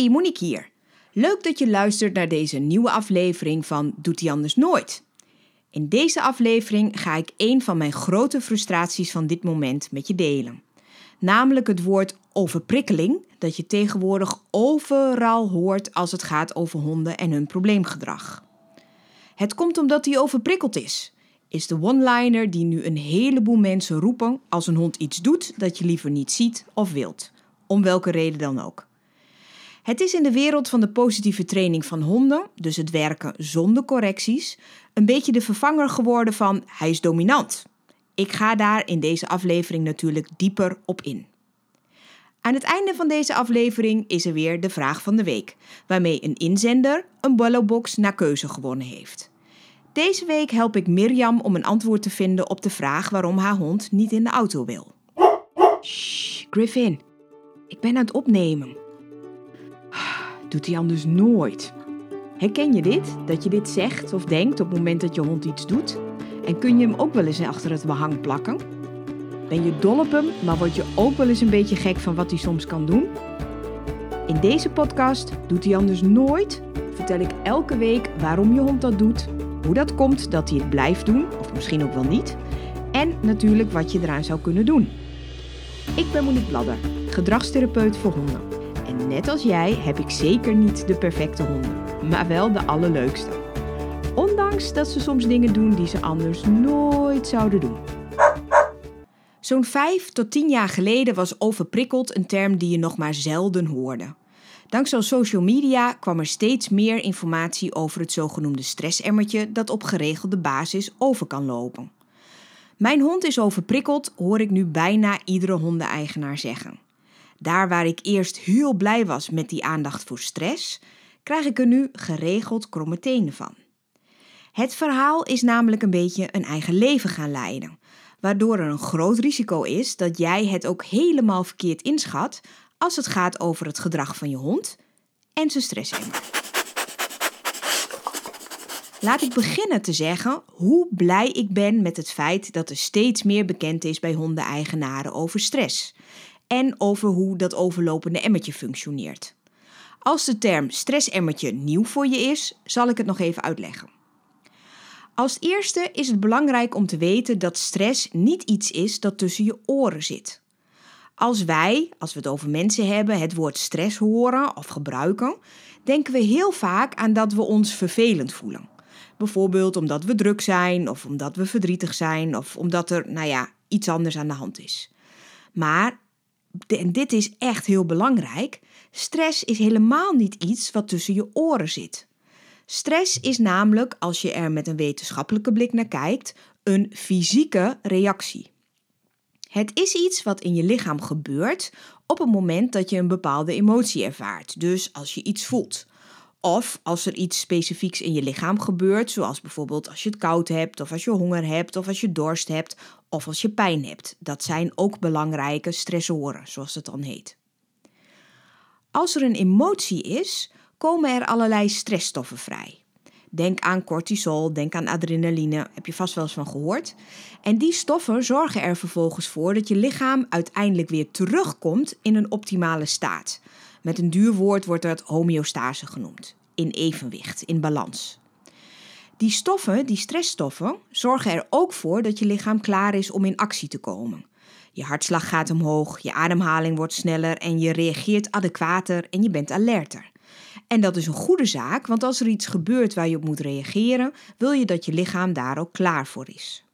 Hoi, Monique hier. Leuk dat je luistert naar deze nieuwe aflevering van Doet hij anders nooit. In deze aflevering ga ik een van mijn grote frustraties van dit moment met je delen. Namelijk het woord overprikkeling, dat je tegenwoordig overal hoort als het gaat over honden en hun probleemgedrag. Het komt omdat hij overprikkeld is, is de one-liner die nu een heleboel mensen roepen als een hond iets doet dat je liever niet ziet of wilt, om welke reden dan ook. Het is in de wereld van de positieve training van honden, dus het werken zonder correcties, een beetje de vervanger geworden van hij is dominant. Ik ga daar in deze aflevering natuurlijk dieper op in. Aan het einde van deze aflevering is er weer de vraag van de week, waarmee een inzender een Box naar keuze gewonnen heeft. Deze week help ik Mirjam om een antwoord te vinden op de vraag waarom haar hond niet in de auto wil. Shh, Griffin, ik ben aan het opnemen. Doet hij anders nooit. Herken je dit? Dat je dit zegt of denkt op het moment dat je hond iets doet? En kun je hem ook wel eens achter het behang plakken? Ben je dol op hem, maar word je ook wel eens een beetje gek van wat hij soms kan doen? In deze podcast Doet hij anders nooit vertel ik elke week waarom je hond dat doet, hoe dat komt dat hij het blijft doen, of misschien ook wel niet, en natuurlijk wat je eraan zou kunnen doen. Ik ben Monique Bladder, gedragstherapeut voor honden. Net als jij heb ik zeker niet de perfecte honden, maar wel de allerleukste. Ondanks dat ze soms dingen doen die ze anders nooit zouden doen. Zo'n 5 tot 10 jaar geleden was overprikkeld een term die je nog maar zelden hoorde. Dankzij social media kwam er steeds meer informatie over het zogenoemde stressemmertje dat op geregelde basis over kan lopen. Mijn hond is overprikkeld, hoor ik nu bijna iedere hondeneigenaar zeggen. Daar waar ik eerst heel blij was met die aandacht voor stress, krijg ik er nu geregeld kromme tenen van. Het verhaal is namelijk een beetje een eigen leven gaan leiden, waardoor er een groot risico is dat jij het ook helemaal verkeerd inschat als het gaat over het gedrag van je hond en zijn stressemmer. Laat ik beginnen te zeggen hoe blij ik ben met het feit dat er steeds meer bekend is bij hondeneigenaren over stress en over hoe dat overlopende emmertje functioneert. Als de term stressemmertje nieuw voor je is, zal ik het nog even uitleggen. Als eerste is het belangrijk om te weten dat stress niet iets is dat tussen je oren zit. Als wij, als we het over mensen hebben, het woord stress horen of gebruiken, denken we heel vaak aan dat we ons vervelend voelen. Bijvoorbeeld omdat we druk zijn, of omdat we verdrietig zijn, of omdat er, nou ja, iets anders aan de hand is. Maar, en dit is echt heel belangrijk, stress is helemaal niet iets wat tussen je oren zit. Stress is namelijk, als je er met een wetenschappelijke blik naar kijkt, een fysieke reactie. Het is iets wat in je lichaam gebeurt op het moment dat je een bepaalde emotie ervaart, dus als je iets voelt. Of als er iets specifieks in je lichaam gebeurt, zoals bijvoorbeeld als je het koud hebt, of als je honger hebt, of als je dorst hebt, of als je pijn hebt. Dat zijn ook belangrijke stressoren, zoals het dan heet. Als er een emotie is, komen er allerlei stressstoffen vrij. Denk aan cortisol, denk aan adrenaline, heb je vast wel eens van gehoord. En die stoffen zorgen er vervolgens voor dat je lichaam uiteindelijk weer terugkomt in een optimale staat. Met een duur woord wordt dat homeostase genoemd. In evenwicht, in balans. Die stoffen, die stressstoffen, zorgen er ook voor dat je lichaam klaar is om in actie te komen. Je hartslag gaat omhoog, je ademhaling wordt sneller en je reageert adequater en je bent alerter. En dat is een goede zaak, want als er iets gebeurt waar je op moet reageren, wil je dat je lichaam daar ook klaar voor is.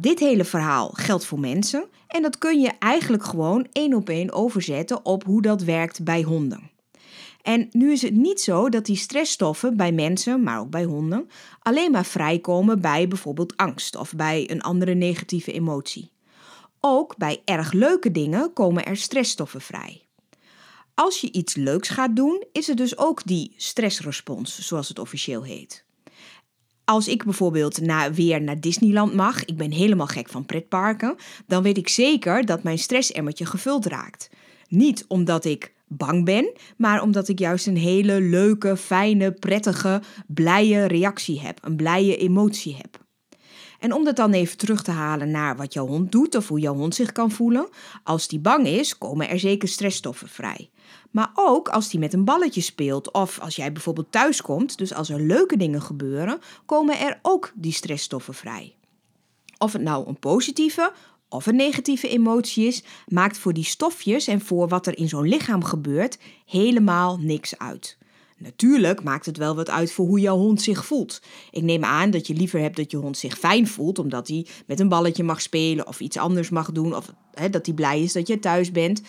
Dit hele verhaal geldt voor mensen en dat kun je eigenlijk gewoon één op één overzetten op hoe dat werkt bij honden. En nu is het niet zo dat die stressstoffen bij mensen, maar ook bij honden, alleen maar vrijkomen bij bijvoorbeeld angst of bij een andere negatieve emotie. Ook bij erg leuke dingen komen er stressstoffen vrij. Als je iets leuks gaat doen, is er dus ook die stressrespons, zoals het officieel heet. Als ik bijvoorbeeld weer naar Disneyland mag, ik ben helemaal gek van pretparken, dan weet ik zeker dat mijn stressemmertje gevuld raakt. Niet omdat ik bang ben, maar omdat ik juist een hele leuke, fijne, prettige, blije reactie heb, een blije emotie heb. En om dat dan even terug te halen naar wat jouw hond doet of hoe jouw hond zich kan voelen, als die bang is, komen er zeker stressstoffen vrij. Maar ook als hij met een balletje speelt of als jij bijvoorbeeld thuis komt, dus als er leuke dingen gebeuren, komen er ook die stressstoffen vrij. Of het nou een positieve of een negatieve emotie is, maakt voor die stofjes en voor wat er in zo'n lichaam gebeurt helemaal niks uit. Natuurlijk maakt het wel wat uit voor hoe jouw hond zich voelt. Ik neem aan dat je liever hebt dat je hond zich fijn voelt, omdat hij met een balletje mag spelen of iets anders mag doen, of dat hij blij is dat je thuis bent.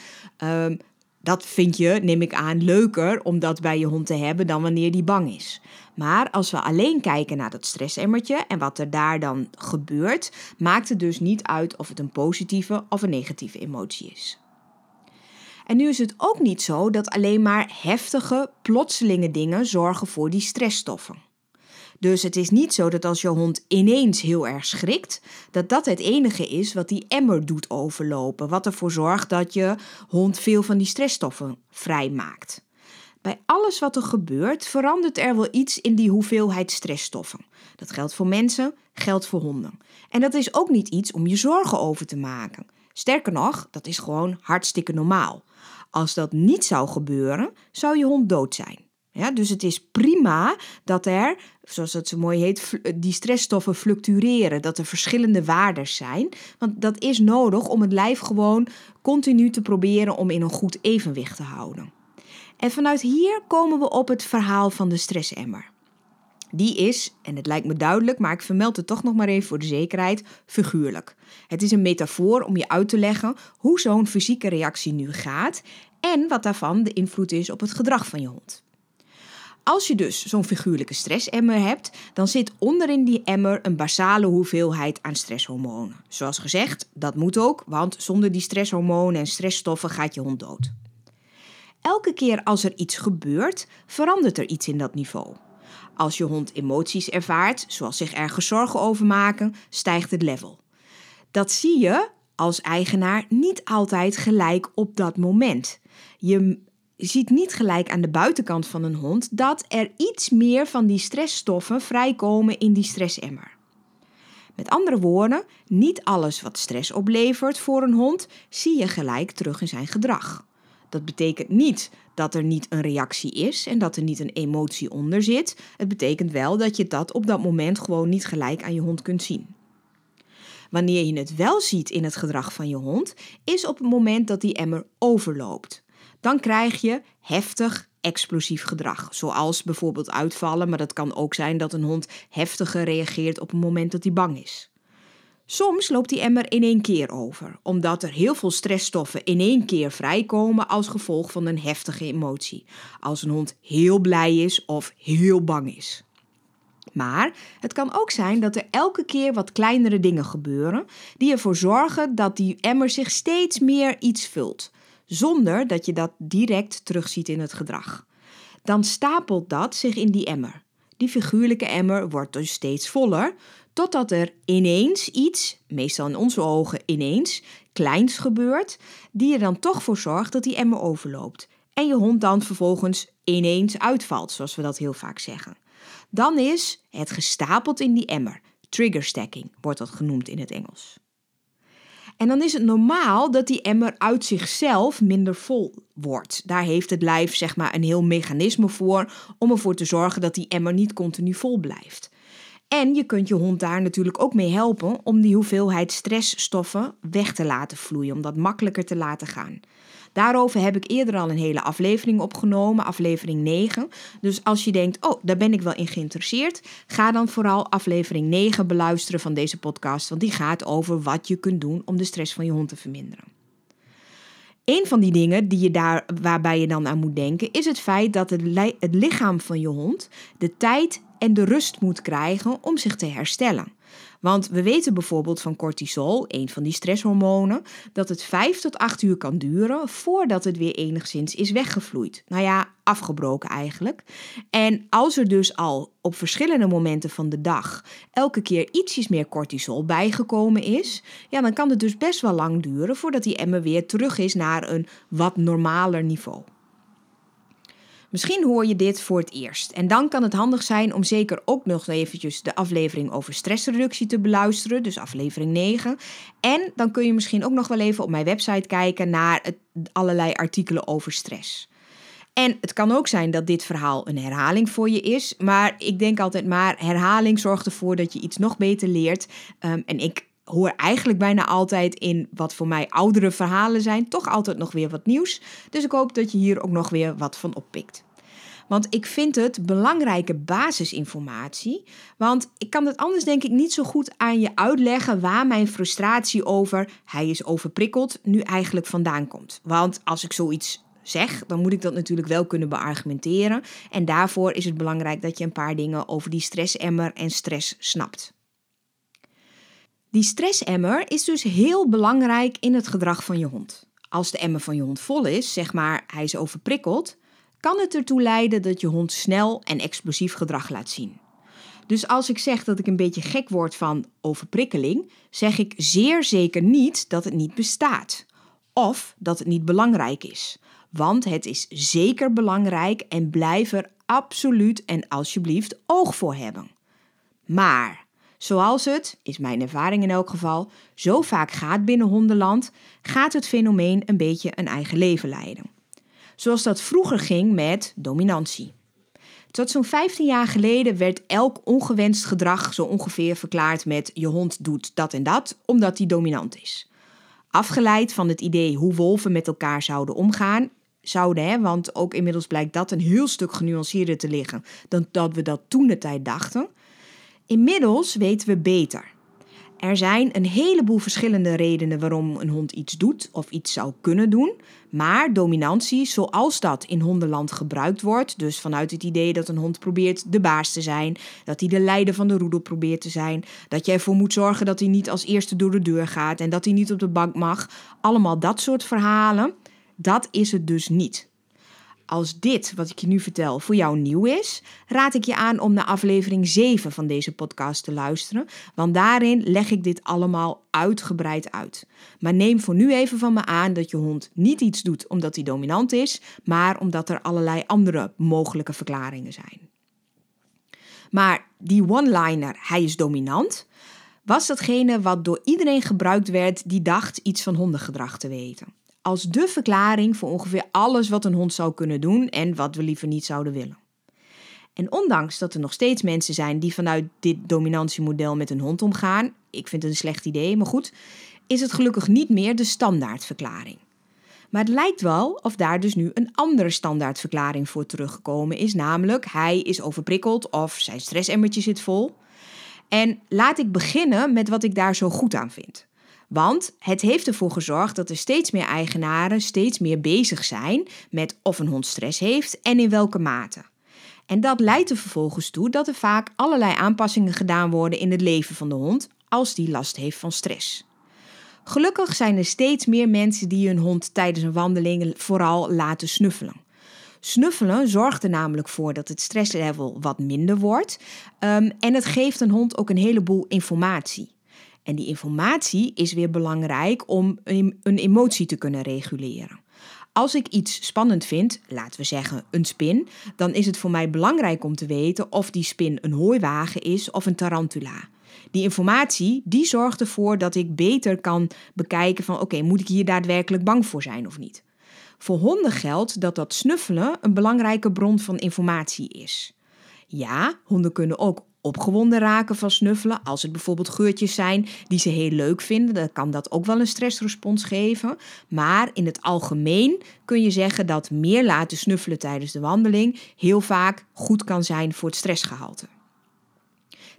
Um, dat vind je, neem ik aan, leuker om dat bij je hond te hebben dan wanneer die bang is. Maar als we alleen kijken naar dat stressemmertje en wat er daar dan gebeurt, maakt het dus niet uit of het een positieve of een negatieve emotie is. En nu is het ook niet zo dat alleen maar heftige, plotselinge dingen zorgen voor die stressstoffen. Dus het is niet zo dat als je hond ineens heel erg schrikt, dat dat het enige is wat die emmer doet overlopen. Wat ervoor zorgt dat je hond veel van die stressstoffen vrijmaakt. Bij alles wat er gebeurt, verandert er wel iets in die hoeveelheid stressstoffen. Dat geldt voor mensen, geldt voor honden. En dat is ook niet iets om je zorgen over te maken. Sterker nog, dat is gewoon hartstikke normaal. Als dat niet zou gebeuren, zou je hond dood zijn. Ja, dus het is prima dat er, zoals het zo mooi heet, die stressstoffen fluctueren, dat er verschillende waarden zijn. Want dat is nodig om het lijf gewoon continu te proberen om in een goed evenwicht te houden. En vanuit hier komen we op het verhaal van de stressemmer. Die is, en het lijkt me duidelijk, maar ik vermeld het toch nog maar even voor de zekerheid, figuurlijk. Het is een metafoor om je uit te leggen hoe zo'n fysieke reactie nu gaat en wat daarvan de invloed is op het gedrag van je hond. Als je dus zo'n figuurlijke stressemmer hebt, dan zit onderin die emmer een basale hoeveelheid aan stresshormonen. Zoals gezegd, dat moet ook, want zonder die stresshormonen en stressstoffen gaat je hond dood. Elke keer als er iets gebeurt, verandert er iets in dat niveau. Als je hond emoties ervaart, zoals zich ergens zorgen over maken, stijgt het level. Dat zie je als eigenaar niet altijd gelijk op dat moment. Je ziet niet gelijk aan de buitenkant van een hond dat er iets meer van die stressstoffen vrijkomen in die stressemmer. Met andere woorden, niet alles wat stress oplevert voor een hond zie je gelijk terug in zijn gedrag. Dat betekent niet dat er niet een reactie is en dat er niet een emotie onder zit. Het betekent wel dat je dat op dat moment gewoon niet gelijk aan je hond kunt zien. Wanneer je het wel ziet in het gedrag van je hond, is op het moment dat die emmer overloopt dan krijg je heftig explosief gedrag. Zoals bijvoorbeeld uitvallen, maar dat kan ook zijn dat een hond heftiger reageert op het moment dat hij bang is. Soms loopt die emmer in één keer over, omdat er heel veel stressstoffen in één keer vrijkomen als gevolg van een heftige emotie. Als een hond heel blij is of heel bang is. Maar het kan ook zijn dat er elke keer wat kleinere dingen gebeuren die ervoor zorgen dat die emmer zich steeds meer iets vult zonder dat je dat direct terugziet in het gedrag. Dan stapelt dat zich in die emmer. Die figuurlijke emmer wordt dus steeds voller, totdat er ineens iets, meestal in onze ogen ineens, kleins gebeurt, die er dan toch voor zorgt dat die emmer overloopt. En je hond dan vervolgens ineens uitvalt, zoals we dat heel vaak zeggen. Dan is het gestapeld in die emmer. Trigger stacking wordt dat genoemd in het Engels. En dan is het normaal dat die emmer uit zichzelf minder vol wordt. Daar heeft het lijf zeg maar een heel mechanisme voor om ervoor te zorgen dat die emmer niet continu vol blijft. En je kunt je hond daar natuurlijk ook mee helpen om die hoeveelheid stressstoffen weg te laten vloeien, om dat makkelijker te laten gaan. Daarover heb ik eerder al een hele aflevering opgenomen, aflevering 9. Dus als je denkt, oh, daar ben ik wel in geïnteresseerd, ga dan vooral aflevering 9 beluisteren van deze podcast, want die gaat over wat je kunt doen om de stress van je hond te verminderen. Een van die dingen die je daar, waarbij je dan aan moet denken, is het feit dat het, het lichaam van je hond de tijd en de rust moet krijgen om zich te herstellen. Want we weten bijvoorbeeld van cortisol, een van die stresshormonen, dat het 5 tot 8 uur kan duren voordat het weer enigszins is weggevloeid. Nou ja, afgebroken eigenlijk. En als er dus al op verschillende momenten van de dag elke keer ietsjes meer cortisol bijgekomen is, ja, dan kan het dus best wel lang duren voordat die emmer weer terug is naar een wat normaler niveau. Misschien hoor je dit voor het eerst. En dan kan het handig zijn om zeker ook nog eventjes de aflevering over stressreductie te beluisteren, dus aflevering 9. En dan kun je misschien ook nog wel even op mijn website kijken naar allerlei artikelen over stress. En het kan ook zijn dat dit verhaal een herhaling voor je is. Maar ik denk altijd maar, herhaling zorgt ervoor dat je iets nog beter leert. Ehm, en ik hoor eigenlijk bijna altijd in wat voor mij oudere verhalen zijn, toch altijd nog weer wat nieuws. Dus ik hoop dat je hier ook nog weer wat van oppikt. Want ik vind het belangrijke basisinformatie. Want ik kan het anders denk ik niet zo goed aan je uitleggen waar mijn frustratie over hij is overprikkeld nu eigenlijk vandaan komt. Want als ik zoiets zeg, dan moet ik dat natuurlijk wel kunnen beargumenteren. En daarvoor is het belangrijk dat je een paar dingen over die stressemmer en stress snapt. Die stressemmer is dus heel belangrijk in het gedrag van je hond. Als de emmer van je hond vol is, zeg maar hij is overprikkeld, kan het ertoe leiden dat je hond snel en explosief gedrag laat zien. Dus als ik zeg dat ik een beetje gek word van overprikkeling, zeg ik zeer zeker niet dat het niet bestaat. Of dat het niet belangrijk is. Want het is zeker belangrijk en blijf er absoluut en alsjeblieft oog voor hebben. Maar, zoals het, is mijn ervaring in elk geval, zo vaak gaat binnen hondenland, gaat het fenomeen een beetje een eigen leven leiden zoals dat vroeger ging met dominantie. Tot zo'n 15 jaar geleden werd elk ongewenst gedrag zo ongeveer verklaard met je hond doet dat en dat omdat hij dominant is. Afgeleid van het idee hoe wolven met elkaar zouden omgaan, zouden, hè, want ook inmiddels blijkt dat een heel stuk genuanceerder te liggen dan dat we dat toen de tijd dachten. Inmiddels weten we beter. Er zijn een heleboel verschillende redenen waarom een hond iets doet of iets zou kunnen doen. Maar dominantie, zoals dat in hondenland gebruikt wordt, dus vanuit het idee dat een hond probeert de baas te zijn, dat hij de leider van de roedel probeert te zijn, dat je ervoor moet zorgen dat hij niet als eerste door de deur gaat en dat hij niet op de bank mag, allemaal dat soort verhalen, dat is het dus niet. Als dit wat ik je nu vertel voor jou nieuw is, raad ik je aan om naar aflevering 7 van deze podcast te luisteren, want daarin leg ik dit allemaal uitgebreid uit. Maar neem voor nu even van me aan dat je hond niet iets doet omdat hij dominant is, maar omdat er allerlei andere mogelijke verklaringen zijn. Maar die one-liner, hij is dominant, was datgene wat door iedereen gebruikt werd die dacht iets van hondengedrag te weten als de verklaring voor ongeveer alles wat een hond zou kunnen doen en wat we liever niet zouden willen. En ondanks dat er nog steeds mensen zijn die vanuit dit dominantiemodel met een hond omgaan, ik vind het een slecht idee, maar goed, is het gelukkig niet meer de standaardverklaring. Maar het lijkt wel of daar dus nu een andere standaardverklaring voor teruggekomen is, namelijk hij is overprikkeld of zijn stressemmertje zit vol. En laat ik beginnen met wat ik daar zo goed aan vind. Want het heeft ervoor gezorgd dat er steeds meer eigenaren steeds meer bezig zijn met of een hond stress heeft en in welke mate. En dat leidt er vervolgens toe dat er vaak allerlei aanpassingen gedaan worden in het leven van de hond als die last heeft van stress. Gelukkig zijn er steeds meer mensen die hun hond tijdens een wandeling vooral laten snuffelen. Snuffelen zorgt er namelijk voor dat het stresslevel wat minder wordt um, en het geeft een hond ook een heleboel informatie. En die informatie is weer belangrijk om een, emotie te kunnen reguleren. Als ik iets spannend vind, laten we zeggen een spin, dan is het voor mij belangrijk om te weten of die spin een hooiwagen is of een tarantula. Die informatie die zorgt ervoor dat ik beter kan bekijken van oké, moet ik hier daadwerkelijk bang voor zijn of niet. Voor honden geldt dat dat snuffelen een belangrijke bron van informatie is. Ja, honden kunnen ook opgewonden raken van snuffelen. Als het bijvoorbeeld geurtjes zijn die ze heel leuk vinden, dan kan dat ook wel een stressrespons geven. Maar in het algemeen kun je zeggen dat meer laten snuffelen tijdens de wandeling heel vaak goed kan zijn voor het stressgehalte.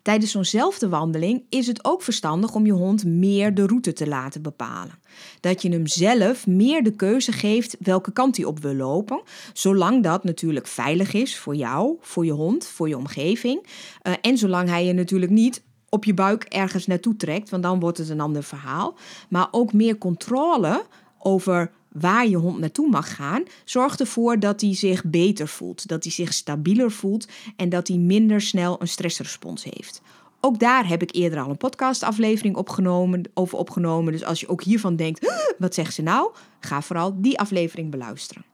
Tijdens zo'nzelfde wandeling is het ook verstandig om je hond meer de route te laten bepalen. Dat je hem zelf meer de keuze geeft welke kant hij op wil lopen, zolang dat natuurlijk veilig is voor jou, voor je hond, voor je omgeving. Uh, en zolang hij je natuurlijk niet op je buik ergens naartoe trekt, want dan wordt het een ander verhaal. Maar ook meer controle over waar je hond naartoe mag gaan, zorgt ervoor dat hij zich beter voelt, dat hij zich stabieler voelt en dat hij minder snel een stressrespons heeft. Ook daar heb ik eerder al een podcastaflevering opgenomen, over opgenomen. Dus als je ook hiervan denkt, wat zegt ze nou? Ga vooral die aflevering beluisteren.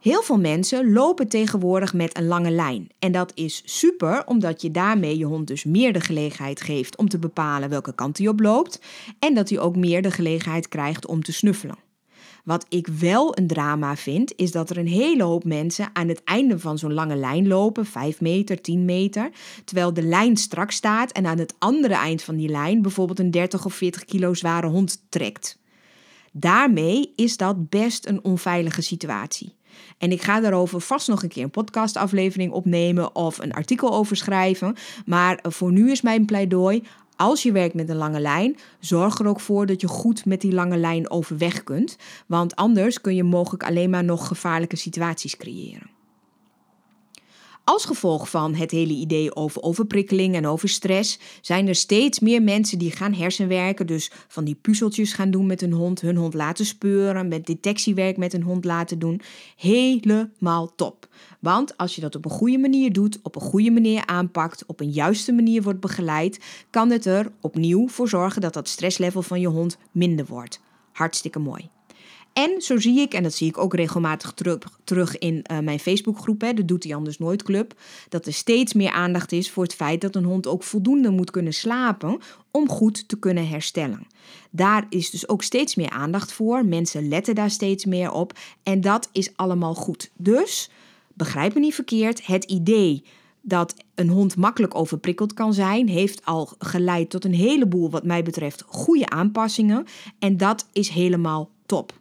Heel veel mensen lopen tegenwoordig met een lange lijn. En dat is super, omdat je daarmee je hond dus meer de gelegenheid geeft om te bepalen welke kant hij op loopt. En dat hij ook meer de gelegenheid krijgt om te snuffelen. Wat ik wel een drama vind, is dat er een hele hoop mensen aan het einde van zo'n lange lijn lopen, 5 meter, 10 meter, terwijl de lijn strak staat en aan het andere eind van die lijn bijvoorbeeld een 30 of 40 kilo zware hond trekt. Daarmee is dat best een onveilige situatie. En ik ga daarover vast nog een keer een podcastaflevering opnemen of een artikel over schrijven. Maar voor nu is mijn pleidooi: als je werkt met een lange lijn, zorg er ook voor dat je goed met die lange lijn overweg kunt. Want anders kun je mogelijk alleen maar nog gevaarlijke situaties creëren. Als gevolg van het hele idee over overprikkeling en over stress zijn er steeds meer mensen die gaan hersenwerken, dus van die puzzeltjes gaan doen met hun hond, hun hond laten speuren, met detectiewerk met hun hond laten doen. Helemaal top. Want als je dat op een goede manier doet, op een goede manier aanpakt, op een juiste manier wordt begeleid, kan het er opnieuw voor zorgen dat dat stresslevel van je hond minder wordt. Hartstikke mooi. En zo zie ik, en dat zie ik ook regelmatig terug, terug in uh, mijn Facebookgroep, de Doet hij Anders Nooit Club, dat er steeds meer aandacht is voor het feit dat een hond ook voldoende moet kunnen slapen om goed te kunnen herstellen. Daar is dus ook steeds meer aandacht voor. Mensen letten daar steeds meer op. En dat is allemaal goed. Dus, begrijp me niet verkeerd, het idee dat een hond makkelijk overprikkeld kan zijn, heeft al geleid tot een heleboel, wat mij betreft, goede aanpassingen. En dat is helemaal top.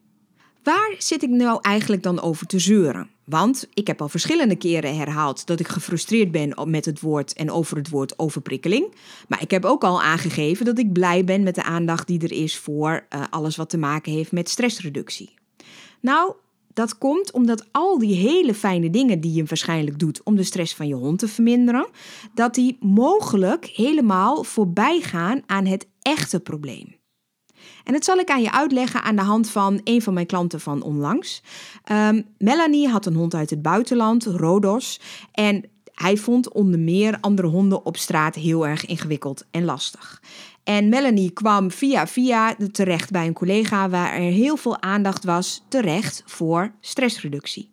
Waar zit ik nou eigenlijk dan over te zeuren? Want ik heb al verschillende keren herhaald dat ik gefrustreerd ben met het woord en over het woord overprikkeling. Maar ik heb ook al aangegeven dat ik blij ben met de aandacht die er is voor uh, alles wat te maken heeft met stressreductie. Nou, dat komt omdat al die hele fijne dingen die je waarschijnlijk doet om de stress van je hond te verminderen, dat die mogelijk helemaal voorbij gaan aan het echte probleem. En dat zal ik aan je uitleggen aan de hand van een van mijn klanten van onlangs. Um, Melanie had een hond uit het buitenland, Rodos. En hij vond onder meer andere honden op straat heel erg ingewikkeld en lastig. En Melanie kwam via via terecht bij een collega waar er heel veel aandacht was terecht voor stressreductie.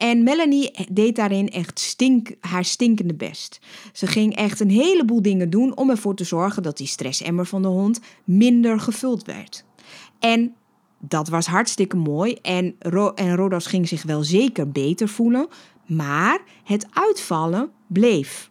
En Melanie deed daarin echt stink, haar stinkende best. Ze ging echt een heleboel dingen doen om ervoor te zorgen dat die stressemmer van de hond minder gevuld werd. En dat was hartstikke mooi en, Ro en Rodas ging zich wel zeker beter voelen, maar het uitvallen bleef.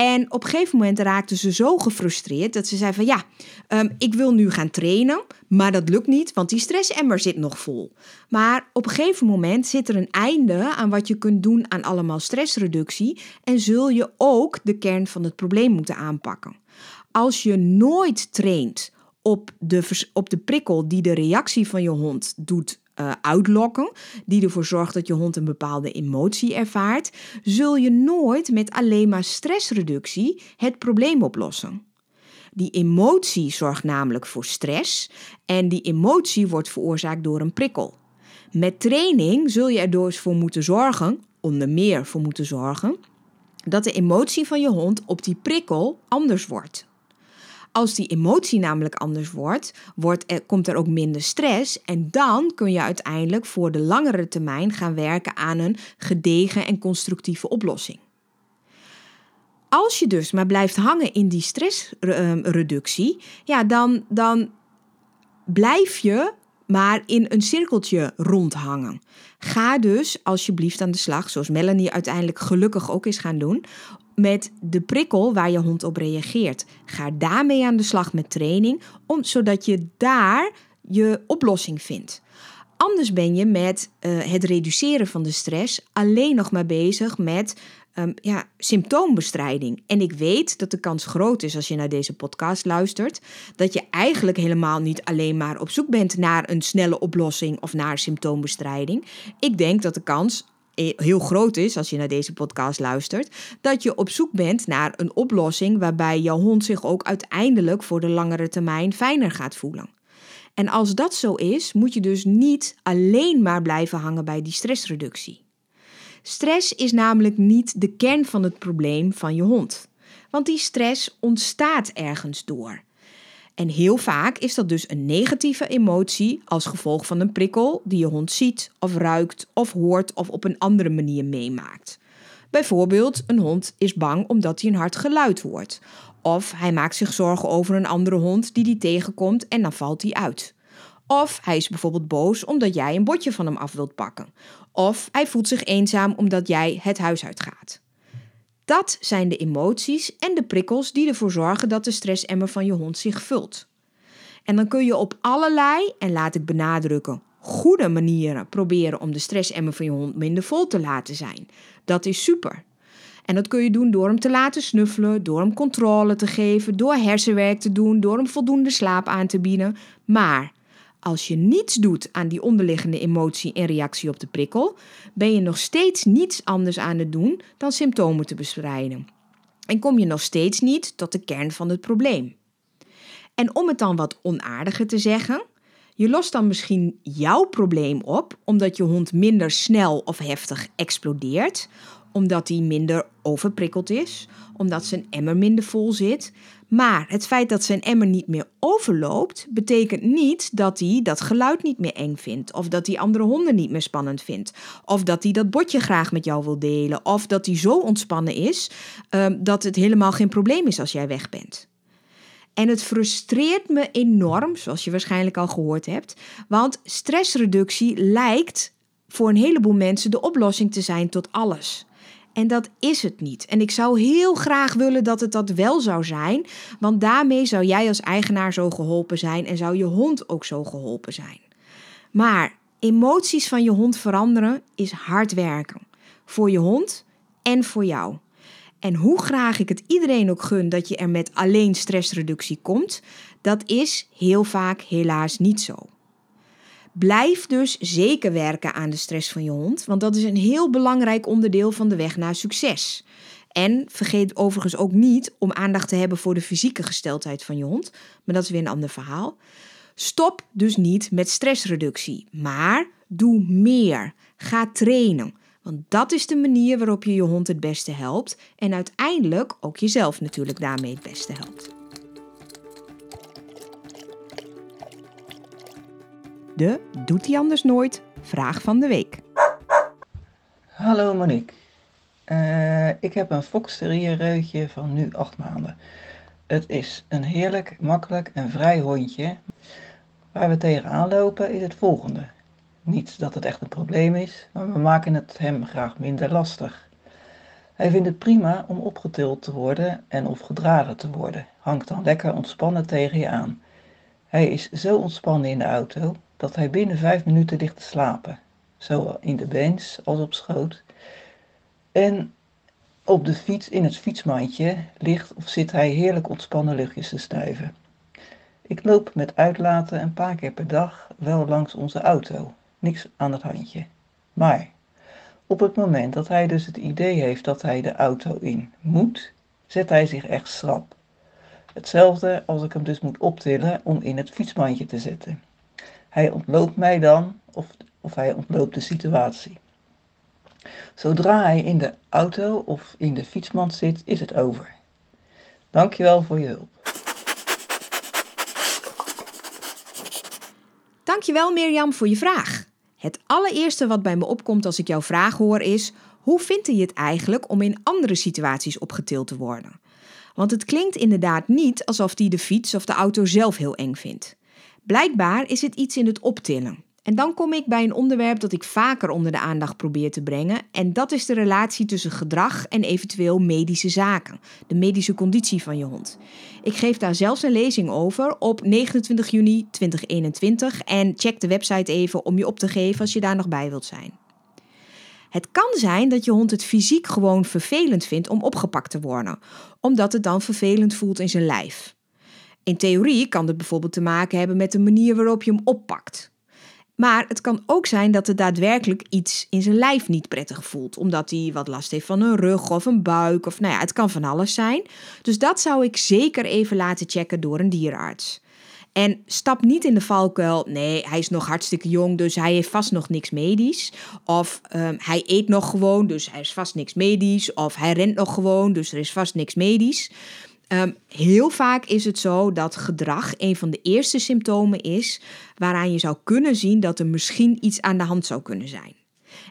En op een gegeven moment raakte ze zo gefrustreerd dat ze zei van ja, um, ik wil nu gaan trainen, maar dat lukt niet, want die stressemmer zit nog vol. Maar op een gegeven moment zit er een einde aan wat je kunt doen aan allemaal stressreductie en zul je ook de kern van het probleem moeten aanpakken. Als je nooit traint op de, op de prikkel die de reactie van je hond doet uh, uitlokken, die ervoor zorgt dat je hond een bepaalde emotie ervaart, zul je nooit met alleen maar stressreductie het probleem oplossen. Die emotie zorgt namelijk voor stress en die emotie wordt veroorzaakt door een prikkel. Met training zul je er dus voor moeten zorgen, onder meer voor moeten zorgen, dat de emotie van je hond op die prikkel anders wordt. Als die emotie namelijk anders wordt, wordt er, komt er ook minder stress en dan kun je uiteindelijk voor de langere termijn gaan werken aan een gedegen en constructieve oplossing. Als je dus maar blijft hangen in die stressreductie, ja, dan, dan blijf je maar in een cirkeltje rondhangen. Ga dus alsjeblieft aan de slag, zoals Melanie uiteindelijk gelukkig ook is gaan doen, met de prikkel waar je hond op reageert. Ga daarmee aan de slag met training, om, zodat je daar je oplossing vindt. Anders ben je met uh, het reduceren van de stress alleen nog maar bezig met um, ja, symptoombestrijding. En ik weet dat de kans groot is als je naar deze podcast luistert, dat je eigenlijk helemaal niet alleen maar op zoek bent naar een snelle oplossing of naar symptoombestrijding. Ik denk dat de kans heel groot is als je naar deze podcast luistert, dat je op zoek bent naar een oplossing waarbij jouw hond zich ook uiteindelijk voor de langere termijn fijner gaat voelen. En als dat zo is, moet je dus niet alleen maar blijven hangen bij die stressreductie. Stress is namelijk niet de kern van het probleem van je hond. Want die stress ontstaat ergens door. En heel vaak is dat dus een negatieve emotie als gevolg van een prikkel die je hond ziet of ruikt of hoort of op een andere manier meemaakt. Bijvoorbeeld, een hond is bang omdat hij een hard geluid hoort. Of hij maakt zich zorgen over een andere hond die hij tegenkomt en dan valt hij uit. Of hij is bijvoorbeeld boos omdat jij een bordje van hem af wilt pakken. Of hij voelt zich eenzaam omdat jij het huis uitgaat. Dat zijn de emoties en de prikkels die ervoor zorgen dat de stressemmer van je hond zich vult. En dan kun je op allerlei, en laat ik benadrukken, goede manieren proberen om de stressemmer van je hond minder vol te laten zijn. Dat is super. En dat kun je doen door hem te laten snuffelen, door hem controle te geven, door hersenwerk te doen, door hem voldoende slaap aan te bieden. Maar als je niets doet aan die onderliggende emotie en reactie op de prikkel, ben je nog steeds niets anders aan het doen dan symptomen te bestrijden. En kom je nog steeds niet tot de kern van het probleem. En om het dan wat onaardiger te zeggen, je lost dan misschien jouw probleem op omdat je hond minder snel of heftig explodeert, omdat hij minder overprikkeld is, omdat zijn emmer minder vol zit. Maar het feit dat zijn emmer niet meer overloopt, betekent niet dat hij dat geluid niet meer eng vindt, of dat hij andere honden niet meer spannend vindt, of dat hij dat bordje graag met jou wil delen, of dat hij zo ontspannen is uh, dat het helemaal geen probleem is als jij weg bent. En het frustreert me enorm, zoals je waarschijnlijk al gehoord hebt, want stressreductie lijkt voor een heleboel mensen de oplossing te zijn tot alles. En dat is het niet. En ik zou heel graag willen dat het dat wel zou zijn, want daarmee zou jij als eigenaar zo geholpen zijn en zou je hond ook zo geholpen zijn. Maar emoties van je hond veranderen is hard werken. Voor je hond en voor jou. En hoe graag ik het iedereen ook gun dat je er met alleen stressreductie komt, dat is heel vaak helaas niet zo. Blijf dus zeker werken aan de stress van je hond, want dat is een heel belangrijk onderdeel van de weg naar succes. En vergeet overigens ook niet om aandacht te hebben voor de fysieke gesteldheid van je hond, maar dat is weer een ander verhaal. Stop dus niet met stressreductie, maar doe meer. Ga trainen. Want dat is de manier waarop je je hond het beste helpt en uiteindelijk ook jezelf natuurlijk daarmee het beste helpt. De Doet hij anders nooit? Vraag van de week. Hallo Monique. Uh, ik heb een Fox Terrier reutje van nu acht maanden. Het is een heerlijk, makkelijk en vrij hondje. Waar we tegenaan lopen is het volgende. Niet dat het echt een probleem is, maar we maken het hem graag minder lastig. Hij vindt het prima om opgetild te worden en of gedragen te worden. Hangt dan lekker ontspannen tegen je aan. Hij is zo ontspannen in de auto dat hij binnen vijf minuten ligt te slapen. Zowel in de bens als op schoot. En op de fiets in het fietsmandje ligt of zit hij heerlijk ontspannen luchtjes te snuiven. Ik loop met uitlaten een paar keer per dag wel langs onze auto niks aan het handje. Maar op het moment dat hij dus het idee heeft dat hij de auto in moet, zet hij zich echt schrap. Hetzelfde als ik hem dus moet optillen om in het fietsmandje te zetten. Hij ontloopt mij dan of, of hij ontloopt de situatie. Zodra hij in de auto of in de fietsmand zit, is het over. Dankjewel voor je hulp. Dankjewel Mirjam voor je vraag. Het allereerste wat bij me opkomt als ik jouw vraag hoor is: hoe vindt je het eigenlijk om in andere situaties opgetild te worden? Want het klinkt inderdaad niet alsof hij de fiets of de auto zelf heel eng vindt. Blijkbaar is het iets in het optillen. En dan kom ik bij een onderwerp dat ik vaker onder de aandacht probeer te brengen. En dat is de relatie tussen gedrag en eventueel medische zaken. De medische conditie van je hond. Ik geef daar zelfs een lezing over op 29 juni 2021. En check de website even om je op te geven als je daar nog bij wilt zijn. Het kan zijn dat je hond het fysiek gewoon vervelend vindt om opgepakt te worden, omdat het dan vervelend voelt in zijn lijf. In theorie kan dit bijvoorbeeld te maken hebben met de manier waarop je hem oppakt. Maar het kan ook zijn dat er daadwerkelijk iets in zijn lijf niet prettig voelt. Omdat hij wat last heeft van een rug of een buik. Of nou ja, het kan van alles zijn. Dus dat zou ik zeker even laten checken door een dierenarts. En stap niet in de valkuil. Nee, hij is nog hartstikke jong, dus hij heeft vast nog niks medisch. Of um, hij eet nog gewoon, dus hij is vast niks medisch. Of hij rent nog gewoon, dus er is vast niks medisch. Um, heel vaak is het zo dat gedrag een van de eerste symptomen is waaraan je zou kunnen zien dat er misschien iets aan de hand zou kunnen zijn.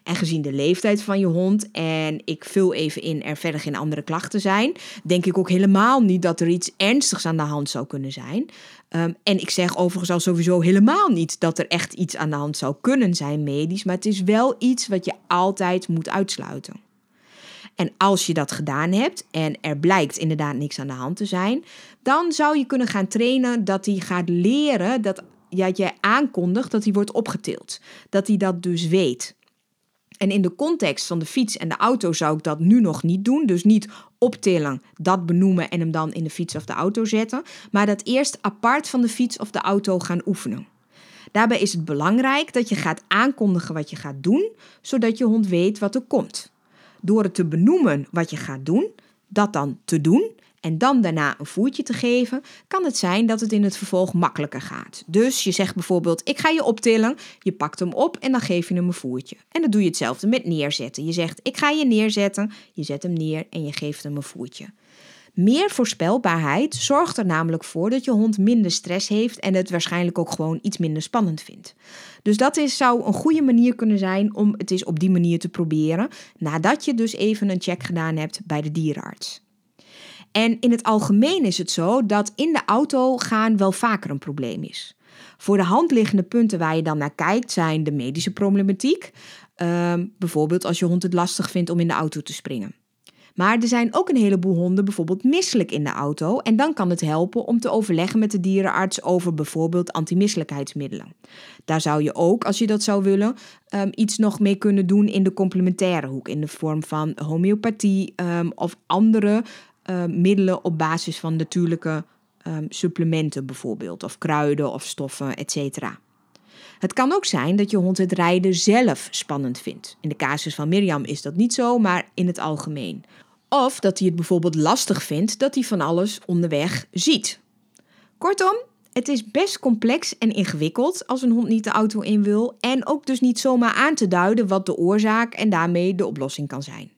En gezien de leeftijd van je hond en ik vul even in er verder geen andere klachten zijn, denk ik ook helemaal niet dat er iets ernstigs aan de hand zou kunnen zijn. Ehm, en ik zeg overigens al sowieso helemaal niet dat er echt iets aan de hand zou kunnen zijn medisch, maar het is wel iets wat je altijd moet uitsluiten. En als je dat gedaan hebt en er blijkt inderdaad niks aan de hand te zijn, dan zou je kunnen gaan trainen dat hij gaat leren dat ja, jij aankondigt dat hij wordt opgetild. Dat hij dat dus weet. En in de context van de fiets en de auto zou ik dat nu nog niet doen. Dus niet optillen, dat benoemen en hem dan in de fiets of de auto zetten. Maar dat eerst apart van de fiets of de auto gaan oefenen. Daarbij is het belangrijk dat je gaat aankondigen wat je gaat doen, zodat je hond weet wat er komt. Door het te benoemen wat je gaat doen, dat dan te doen en dan daarna een voertje te geven, kan het zijn dat het in het vervolg makkelijker gaat. Dus je zegt bijvoorbeeld: Ik ga je optillen, je pakt hem op en dan geef je hem een voertje. En dan doe je hetzelfde met neerzetten. Je zegt: Ik ga je neerzetten, je zet hem neer en je geeft hem een voertje. Meer voorspelbaarheid zorgt er namelijk voor dat je hond minder stress heeft en het waarschijnlijk ook gewoon iets minder spannend vindt. Dus dat is, zou een goede manier kunnen zijn om het eens op die manier te proberen, nadat je dus even een check gedaan hebt bij de dierenarts. En in het algemeen is het zo dat in de auto gaan wel vaker een probleem is. Voor de hand liggende punten waar je dan naar kijkt zijn de medische problematiek. Ehm, bijvoorbeeld als je hond het lastig vindt om in de auto te springen. Maar er zijn ook een heleboel honden bijvoorbeeld misselijk in de auto. En dan kan het helpen om te overleggen met de dierenarts over bijvoorbeeld antimisselijkheidsmiddelen. Daar zou je ook, als je dat zou willen, ehm, iets nog mee kunnen doen in de complementaire hoek. In de vorm van homeopathie um, of andere uh, middelen op basis van natuurlijke supplementen bijvoorbeeld, of kruiden of stoffen, etc. Het kan ook zijn dat je hond het rijden zelf spannend vindt. In de casus van Mirjam is dat niet zo, maar in het algemeen. Of dat hij het bijvoorbeeld lastig vindt dat hij van alles onderweg ziet. Kortom, het is best complex en ingewikkeld als een hond niet de auto in wil en ook dus niet zomaar aan te duiden wat de oorzaak en daarmee de oplossing kan zijn.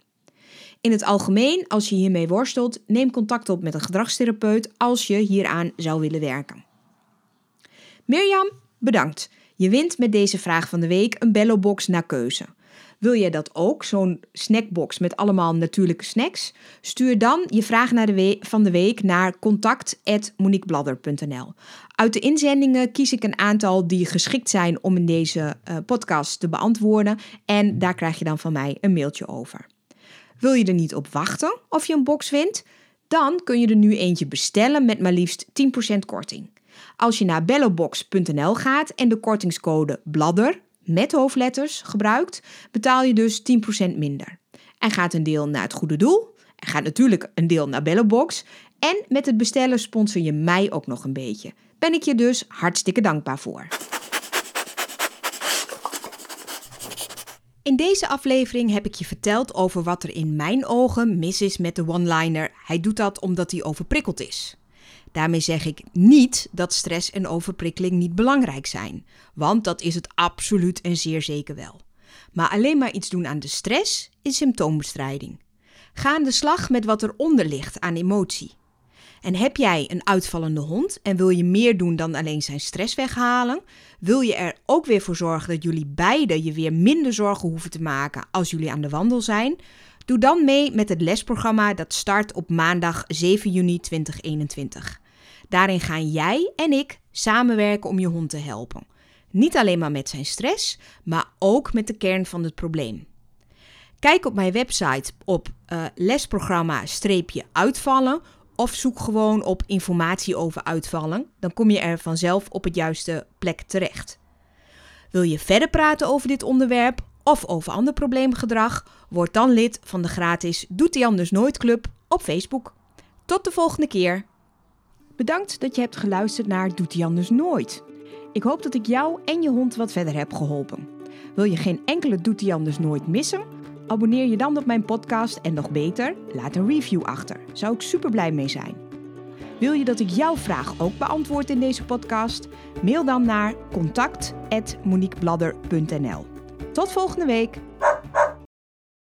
In het algemeen, als je hiermee worstelt, neem contact op met een gedragstherapeut als je hieraan zou willen werken. Mirjam, bedankt. Je wint met deze vraag van de week een bellobox naar keuze. Wil jij dat ook, zo'n snackbox met allemaal natuurlijke snacks? Stuur dan je vraag naar de van de week naar contact.moniquebladder.nl. Uit de inzendingen kies ik een aantal die geschikt zijn om in deze uh, podcast te beantwoorden en daar krijg je dan van mij een mailtje over. Wil je er niet op wachten of je een box wint? Dan kun je er nu eentje bestellen met maar liefst 10% korting. Als je naar bellobox.nl gaat en de kortingscode BLADDER met hoofdletters gebruikt, betaal je dus 10% minder. En gaat een deel naar het goede doel. Er gaat natuurlijk een deel naar Bellobox. En met het bestellen sponsor je mij ook nog een beetje. Ben ik je dus hartstikke dankbaar voor. In deze aflevering heb ik je verteld over wat er in mijn ogen mis is met de one-liner. Hij doet dat omdat hij overprikkeld is. Daarmee zeg ik niet dat stress en overprikkeling niet belangrijk zijn, want dat is het absoluut en zeer zeker wel. Maar alleen maar iets doen aan de stress is symptoombestrijding. Ga aan de slag met wat eronder ligt aan emotie. En heb jij een uitvallende hond en wil je meer doen dan alleen zijn stress weghalen? Wil je er ook weer voor zorgen dat jullie beiden je weer minder zorgen hoeven te maken als jullie aan de wandel zijn? Doe dan mee met het lesprogramma dat start op maandag 7 juni 2021. Daarin gaan jij en ik samenwerken om je hond te helpen. Niet alleen maar met zijn stress, maar ook met de kern van het probleem. Kijk op mijn website op uh, lesprogramma-uitvallen of zoek gewoon op informatie over uitvallen. Dan kom je er vanzelf op het juiste plek terecht. Wil je verder praten over dit onderwerp of over ander probleemgedrag? Word dan lid van de gratis Doet hij anders nooit club op Facebook. Tot de volgende keer. Bedankt dat je hebt geluisterd naar Doet hij anders nooit. Ik hoop dat ik jou en je hond wat verder heb geholpen. Wil je geen enkele Doet hij anders nooit missen? Abonneer je dan op mijn podcast en nog beter, laat een review achter. Zou ik super blij mee zijn. Wil je dat ik jouw vraag ook beantwoord in deze podcast? Mail dan naar contact@moniquebladder.nl. Tot volgende week.